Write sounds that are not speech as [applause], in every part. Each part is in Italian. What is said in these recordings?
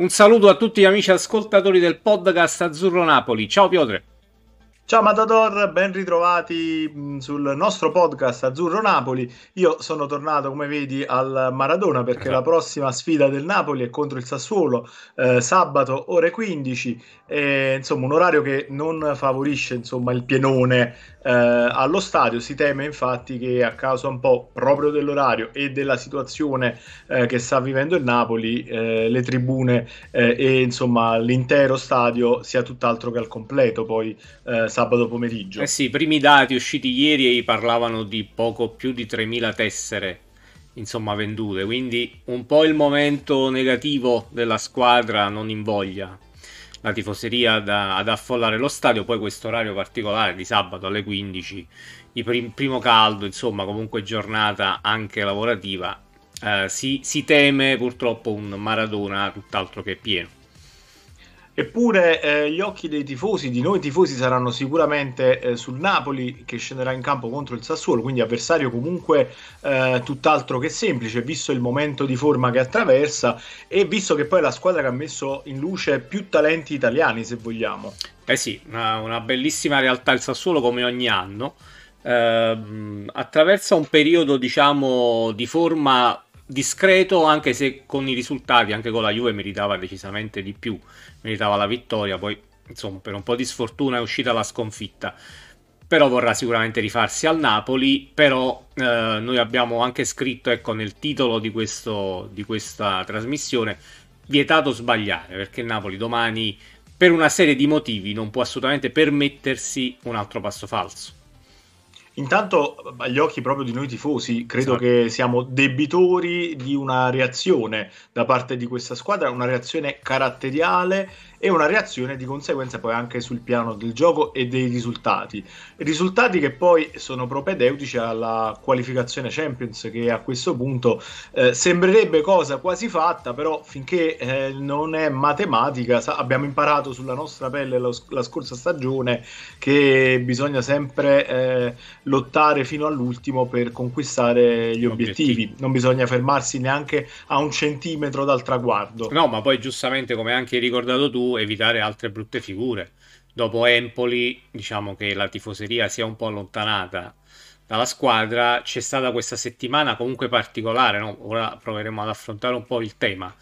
Un saluto a tutti gli amici ascoltatori del podcast Azzurro Napoli. Ciao Piotre. Ciao Matador, ben ritrovati mm, sul nostro podcast Azzurro Napoli. Io sono tornato, come vedi, al Maradona perché esatto. la prossima sfida del Napoli è contro il Sassuolo, eh, sabato ore 15. E, insomma, un orario che non favorisce insomma, il pienone eh, allo stadio. Si teme infatti che a causa un po' proprio dell'orario e della situazione eh, che sta vivendo il Napoli, eh, le tribune eh, e insomma l'intero stadio sia tutt'altro che al completo poi eh, sabato pomeriggio. Eh sì, i primi dati usciti ieri parlavano di poco più di 3.000 tessere insomma vendute quindi un po' il momento negativo della squadra non invoglia la tifoseria da, ad affollare lo stadio. Poi questo orario particolare di sabato alle 15, il prim- primo caldo, insomma, comunque giornata anche lavorativa. Eh, si, si teme purtroppo un Maradona tutt'altro che pieno. Eppure eh, gli occhi dei tifosi, di noi tifosi, saranno sicuramente eh, sul Napoli che scenderà in campo contro il Sassuolo, quindi avversario comunque eh, tutt'altro che semplice, visto il momento di forma che attraversa e visto che poi è la squadra che ha messo in luce più talenti italiani, se vogliamo. Eh sì, una, una bellissima realtà il Sassuolo come ogni anno. Eh, attraversa un periodo, diciamo, di forma discreto, anche se con i risultati, anche con la Juve meritava decisamente di più, meritava la vittoria, poi insomma per un po' di sfortuna è uscita la sconfitta. Però vorrà sicuramente rifarsi al Napoli, però eh, noi abbiamo anche scritto ecco, nel titolo di, questo, di questa trasmissione vietato sbagliare, perché Napoli domani per una serie di motivi non può assolutamente permettersi un altro passo falso. Intanto, agli occhi proprio di noi tifosi, credo esatto. che siamo debitori di una reazione da parte di questa squadra, una reazione caratteriale e una reazione di conseguenza poi anche sul piano del gioco e dei risultati. Risultati che poi sono propedeutici alla qualificazione Champions che a questo punto eh, sembrerebbe cosa quasi fatta, però finché eh, non è matematica sa- abbiamo imparato sulla nostra pelle lo, la scorsa stagione che bisogna sempre eh, lottare fino all'ultimo per conquistare gli obiettivi. obiettivi. Non bisogna fermarsi neanche a un centimetro dal traguardo. No, ma poi giustamente come anche hai ricordato tu evitare altre brutte figure. Dopo Empoli, diciamo che la tifoseria sia un po' allontanata dalla squadra. C'è stata questa settimana comunque particolare, no? ora proveremo ad affrontare un po' il tema.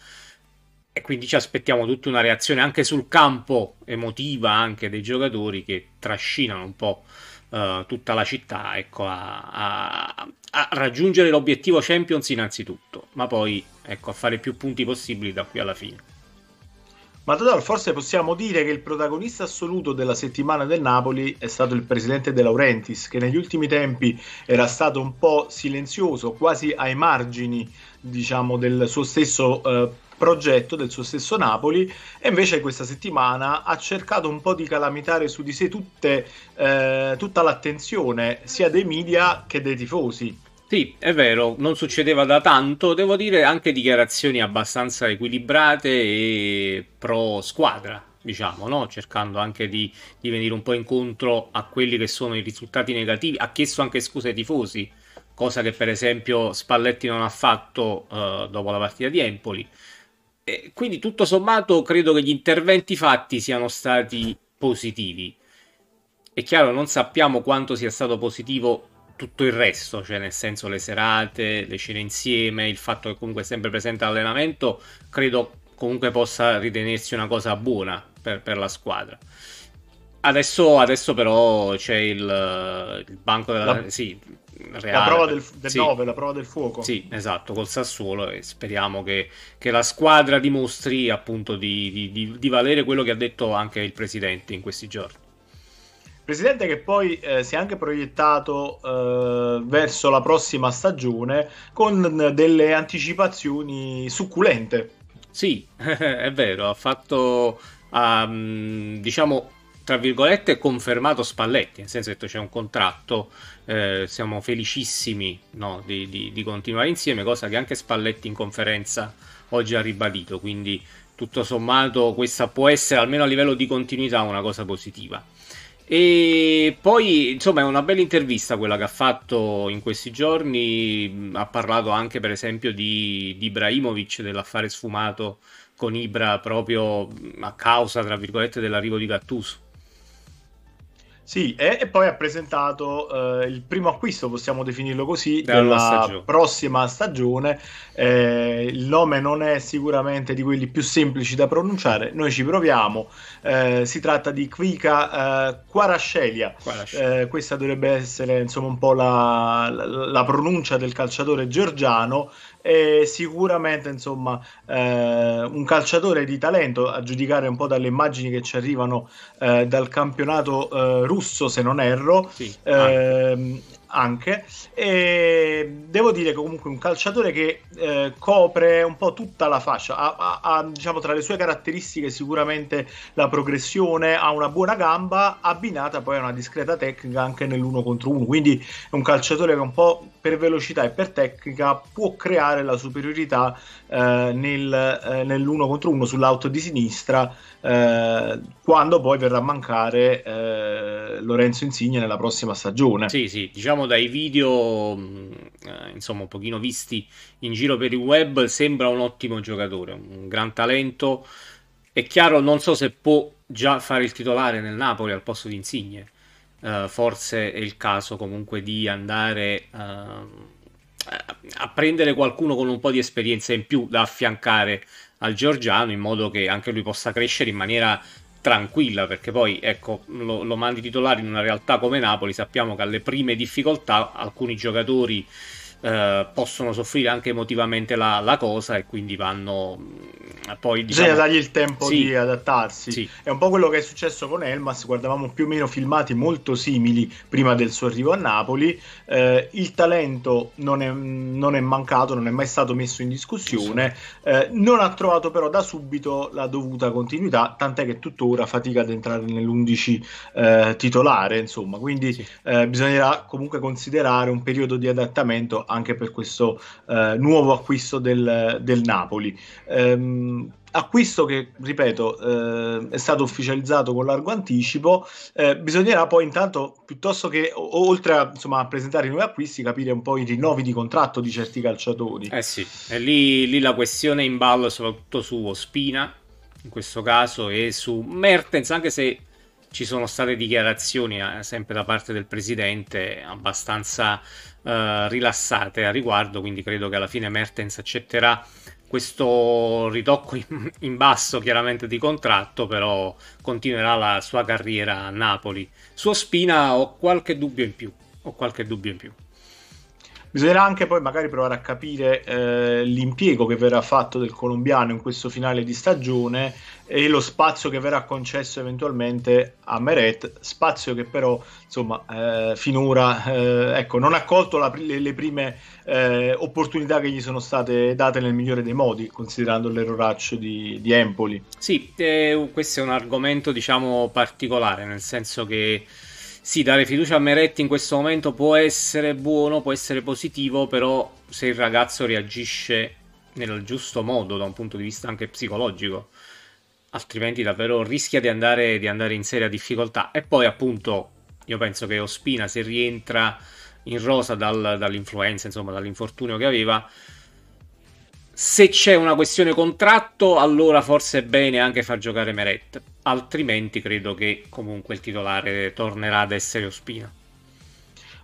E quindi ci aspettiamo tutta una reazione anche sul campo emotiva anche dei giocatori che trascinano un po' uh, tutta la città ecco, a, a, a, raggiungere l'obiettivo Champions innanzitutto, ma poi ecco, a fare più punti possibili da qui alla fine. Matador, forse possiamo dire che il protagonista assoluto della settimana del Napoli è stato il presidente De Laurentiis, che negli ultimi tempi era stato un po' silenzioso, quasi ai margini, diciamo, del suo stesso eh, progetto, del suo stesso Napoli, e invece questa settimana ha cercato un po' di calamitare su di sé tutte, eh, tutta l'attenzione sia dei media che dei tifosi. Sì, è vero, non succedeva da tanto, devo dire anche dichiarazioni abbastanza equilibrate e pro squadra, diciamo, no? cercando anche di, di, venire un po' incontro a quelli che sono i risultati negativi. Ha chiesto anche scuse ai tifosi, cosa che per esempio Spalletti non ha fatto uh, dopo la partita di Empoli. E quindi tutto sommato credo che gli interventi fatti siano stati positivi. È chiaro, non sappiamo quanto sia stato positivo tutto il resto, cioè nel senso le serate, le cene insieme, il fatto che comunque è sempre presente all'allenamento, credo comunque possa ritenersi una cosa buona per, per la squadra. Adesso, adesso, però c'è il, il banco della... La, sì, reale, la prova del, del sì, 9, la prova del fuoco. Sì, esatto, col Sassuolo e speriamo che, che la squadra dimostri appunto di, di, di, di valere quello che ha detto anche il presidente in questi giorni. Presidente che poi eh, si è anche proiettato eh, verso la prossima stagione con delle anticipazioni succulente. Sì, [laughs] è vero, ha fatto, um, diciamo, tra virgolette, confermato Spalletti, nel senso che c'è un contratto, eh, siamo felicissimi no, di, di, di continuare insieme, cosa che anche Spalletti in conferenza oggi ha ribadito, quindi tutto sommato questa può essere almeno a livello di continuità una cosa positiva. E poi, insomma, è una bella intervista quella che ha fatto in questi giorni. Ha parlato anche, per esempio, di, di Ibrahimovic, dell'affare sfumato con Ibra proprio a causa, tra virgolette, dell'arrivo di Gattuso. Sì, e, e, poi ha presentato eh, il primo acquisto, possiamo definirlo così, della, della stagione. prossima stagione. Eh, il nome non è sicuramente di quelli più semplici da pronunciare, noi ci proviamo. Eh, si tratta di Kvika eh, Quarascelia. Eh, questa dovrebbe essere insomma un po' la, la, la pronuncia del calciatore georgiano è sicuramente insomma eh, un calciatore di talento a giudicare un po' dalle immagini che ci arrivano eh, dal campionato eh, russo se non erro sì, ehm, anche. E devo dire che comunque un calciatore che eh, copre un po' tutta la fascia, ha, ha, ha, diciamo tra le sue caratteristiche sicuramente la progressione, ha una buona gamba abbinata poi a una discreta tecnica anche nell'uno contro uno, quindi è un calciatore che un po' per velocità e per tecnica può creare la superiorità eh, nel, eh, nell'uno contro uno sull'auto di sinistra eh, quando poi verrà a mancare eh, Lorenzo Insigne nella prossima stagione. Sì, sì, diciamo dai video mm, eh, insomma un pochino visti in giro per il web sembra un ottimo giocatore, un gran talento. È chiaro, non so se può già fare il titolare nel Napoli al posto di Insigne. Uh, forse è il caso comunque di andare uh, a prendere qualcuno con un po' di esperienza in più da affiancare al Giorgiano in modo che anche lui possa crescere in maniera tranquilla perché poi ecco lo, lo mandi titolare in una realtà come Napoli sappiamo che alle prime difficoltà alcuni giocatori eh, possono soffrire anche emotivamente la, la, cosa e quindi vanno poi diciamo... bisogna dargli il tempo sì. di adattarsi sì. è un po' quello che è successo con Elmas guardavamo più o meno filmati molto simili prima del suo arrivo a Napoli eh, il talento non è, non è, mancato non è mai stato messo in discussione eh, non ha trovato però da subito la dovuta continuità tant'è che tuttora fatica ad entrare nell'11 eh, titolare insomma quindi sì. Eh, bisognerà comunque considerare un periodo di adattamento anche per questo eh, nuovo acquisto del, del Napoli. Ehm, acquisto che, ripeto, eh, è stato ufficializzato con largo anticipo, eh, bisognerà poi intanto, piuttosto che, o, oltre a, insomma, a, presentare i nuovi acquisti, capire un po' i rinnovi di contratto di certi calciatori. Eh sì, e lì, lì la questione in ballo soprattutto su Ospina, in questo caso, e su Mertens, anche se ci sono state dichiarazioni eh, sempre da parte del presidente abbastanza eh, rilassate a riguardo, quindi credo che alla fine Mertens accetterà questo ritocco in, in, basso chiaramente di contratto, però continuerà la sua carriera a Napoli. Su Spina ho qualche dubbio in più, ho qualche dubbio in più. Bisognerà anche poi magari provare a capire eh, l'impiego che verrà fatto del colombiano in questo finale di stagione e lo spazio che verrà concesso eventualmente a Meret, spazio che però insomma eh, finora eh, ecco, non ha colto la, le, le, prime eh, opportunità che gli sono state date nel migliore dei modi, considerando l'erroraccio di, di Empoli. Sì, eh, questo è un argomento diciamo particolare, nel senso che sì, dare fiducia a Meretti in questo momento può essere buono, può essere positivo, però se il ragazzo reagisce nel giusto modo da un punto di vista anche psicologico, altrimenti davvero rischia di andare, di andare in seria difficoltà. E poi appunto io penso che Ospina se rientra in rosa dal, dall'influenza, insomma dall'infortunio che aveva, se c'è una questione contratto, allora forse è bene anche far giocare Meret altrimenti credo che comunque il titolare tornerà ad essere Ospina.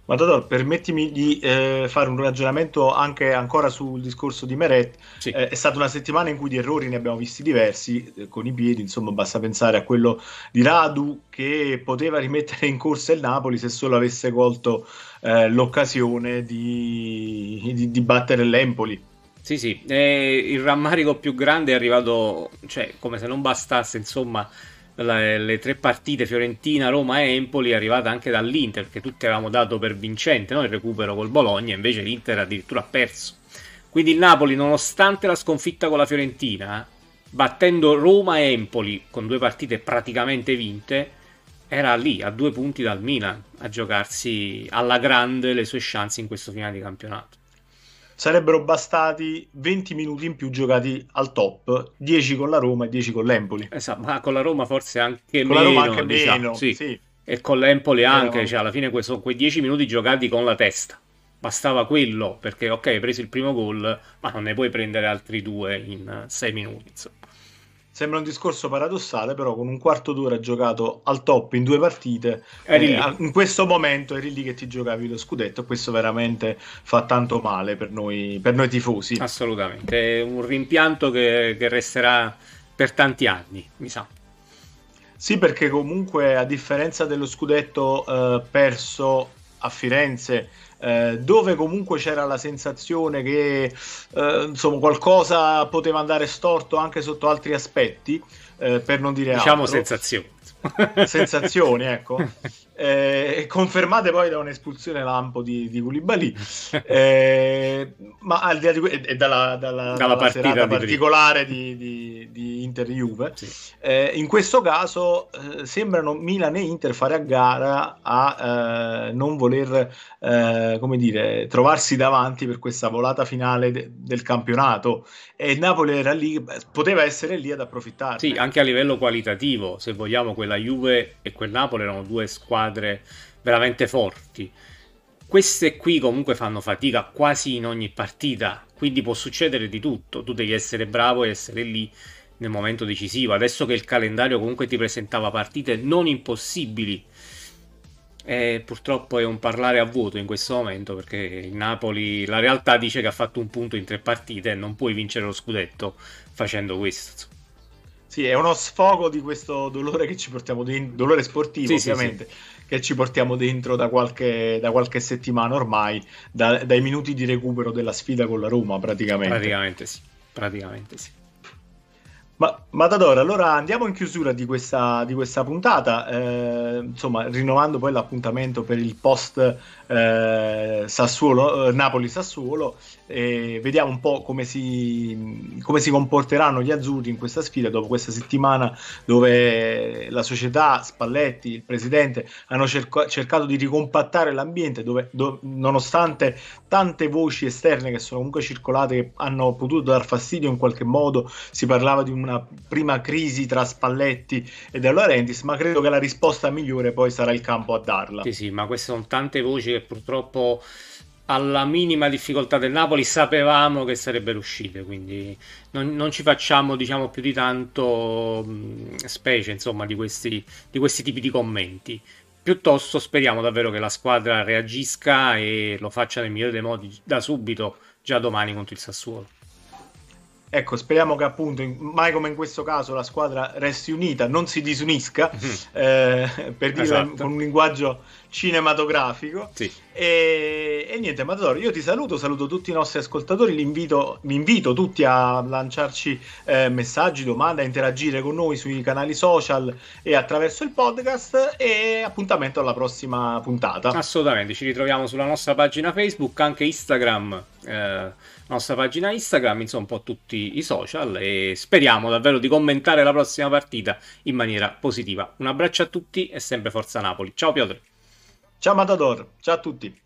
Ma Dodor, permettimi di eh, fare un ragionamento anche ancora sul discorso di Meret. Sì. Eh, è stata una settimana in cui di errori ne abbiamo visti diversi, eh, con i piedi, insomma, basta pensare a quello di Radu che poteva rimettere in corsa il Napoli se solo avesse colto eh, l'occasione di, di, di battere l'Empoli. Sì, sì, eh, il rammarico più grande è arrivato, cioè, come se non bastasse, insomma, le, le, tre partite Fiorentina, Roma e Empoli è arrivata anche dall'Inter perché tutti avevamo dato per vincente no? il recupero col Bologna invece l'Inter addirittura ha perso. Quindi il Napoli nonostante la sconfitta con la Fiorentina battendo Roma e Empoli con due partite praticamente vinte era lì a due punti dal Milan a giocarsi alla grande le sue chance in questo finale di campionato sarebbero bastati 20 minuti in più giocati al top, 10 con la Roma e 10 con l'Empoli. Esatto, ma con la Roma forse anche con meno. Con la Roma anche diciamo. meno, sì. sì. E con l'Empoli anche, no. cioè alla fine sono quei 10 minuti giocati con la testa. Bastava quello, perché ok, hai preso il primo gol, ma non ne puoi prendere altri due in 6 minuti, insomma. Sembra un discorso paradossale, però con un quarto d'ora giocato al top in due partite, eh, in questo momento eri lì che ti giocavi lo scudetto. Questo veramente fa tanto male per noi, per noi tifosi. Assolutamente, è un rimpianto che, che resterà per tanti anni, mi sa. Sì, perché comunque a differenza dello scudetto eh, perso a Firenze, eh, dove comunque c'era la sensazione che eh, insomma, qualcosa poteva andare storto anche sotto altri aspetti, eh, per non dire diciamo altro. sensazioni. sensazioni, ecco. [laughs] eh, confermate poi da un'espulsione lampo di, di Koulibaly. [laughs] Eh, ma al di là di que- e dalla, dalla, dalla, dalla serata particolare di, di, di Inter-Juve sì. eh, in questo caso eh, sembrano Milan e Inter fare a gara a eh, non voler eh, come dire, trovarsi davanti per questa volata finale de- del campionato. E il Napoli era lì, poteva essere lì ad approfittare sì, anche a livello qualitativo. Se vogliamo quella Juve e quel Napoli erano due squadre squadre veramente forti. Queste qui comunque fanno fatica quasi in ogni partita, quindi può succedere di tutto. Tu devi essere bravo e essere lì nel momento decisivo. Adesso che il calendario comunque ti presentava partite non impossibili, e purtroppo è un parlare a vuoto in questo momento perché il Napoli, la realtà dice che ha fatto un punto in tre partite e non puoi vincere lo scudetto facendo questo. Sì, è uno sfogo di questo dolore che ci portiamo dentro, dolore sportivo sì, ovviamente, sì, sì. Che ci portiamo dentro da qualche, da qualche settimana ormai, da, dai minuti di recupero della sfida con la Roma praticamente. Praticamente sì, praticamente sì. Ma Matador, allora andiamo in chiusura di questa, di questa puntata, eh, insomma rinnovando poi l'appuntamento per il post eh, Sassuolo, eh, Napoli-Sassuolo vediamo un po' come si, come si comporteranno gli azzurri in questa sfida dopo questa settimana dove la società, Spalletti, il presidente hanno cerco, cercato di ricompattare l'ambiente dove, dove, nonostante tante voci esterne che sono comunque circolate che hanno potuto dar fastidio in qualche modo, si parlava di una prima crisi tra Spalletti e De Laurentiis, ma credo che la risposta migliore poi sarà il campo a darla. Sì, sì, ma queste sono tante voci che purtroppo alla minima difficoltà del Napoli sapevamo che sarebbero uscite, quindi non, non ci facciamo diciamo più di tanto specie insomma di questi, di questi tipi di commenti. Piuttosto speriamo davvero che la squadra reagisca e lo faccia nel migliore dei modi da subito, già domani contro il Sassuolo. Ecco, speriamo che appunto, mai come in questo caso, la squadra resti unita, non si disunisca, mm-hmm. eh, per dirlo esatto. con un linguaggio cinematografico. Sì. E, e, niente, Matador, io ti saluto, saluto tutti i nostri ascoltatori, vi invito tutti a lanciarci eh, messaggi, domande, a interagire con noi sui canali social e attraverso il podcast e appuntamento alla prossima puntata. Assolutamente, ci ritroviamo sulla nostra pagina Facebook, anche Instagram. Eh nostra pagina Instagram, insomma un po' tutti i social e speriamo davvero di commentare la prossima partita in maniera positiva. Un abbraccio a tutti e sempre Forza Napoli. Ciao Piotr. Ciao Matador, ciao a tutti.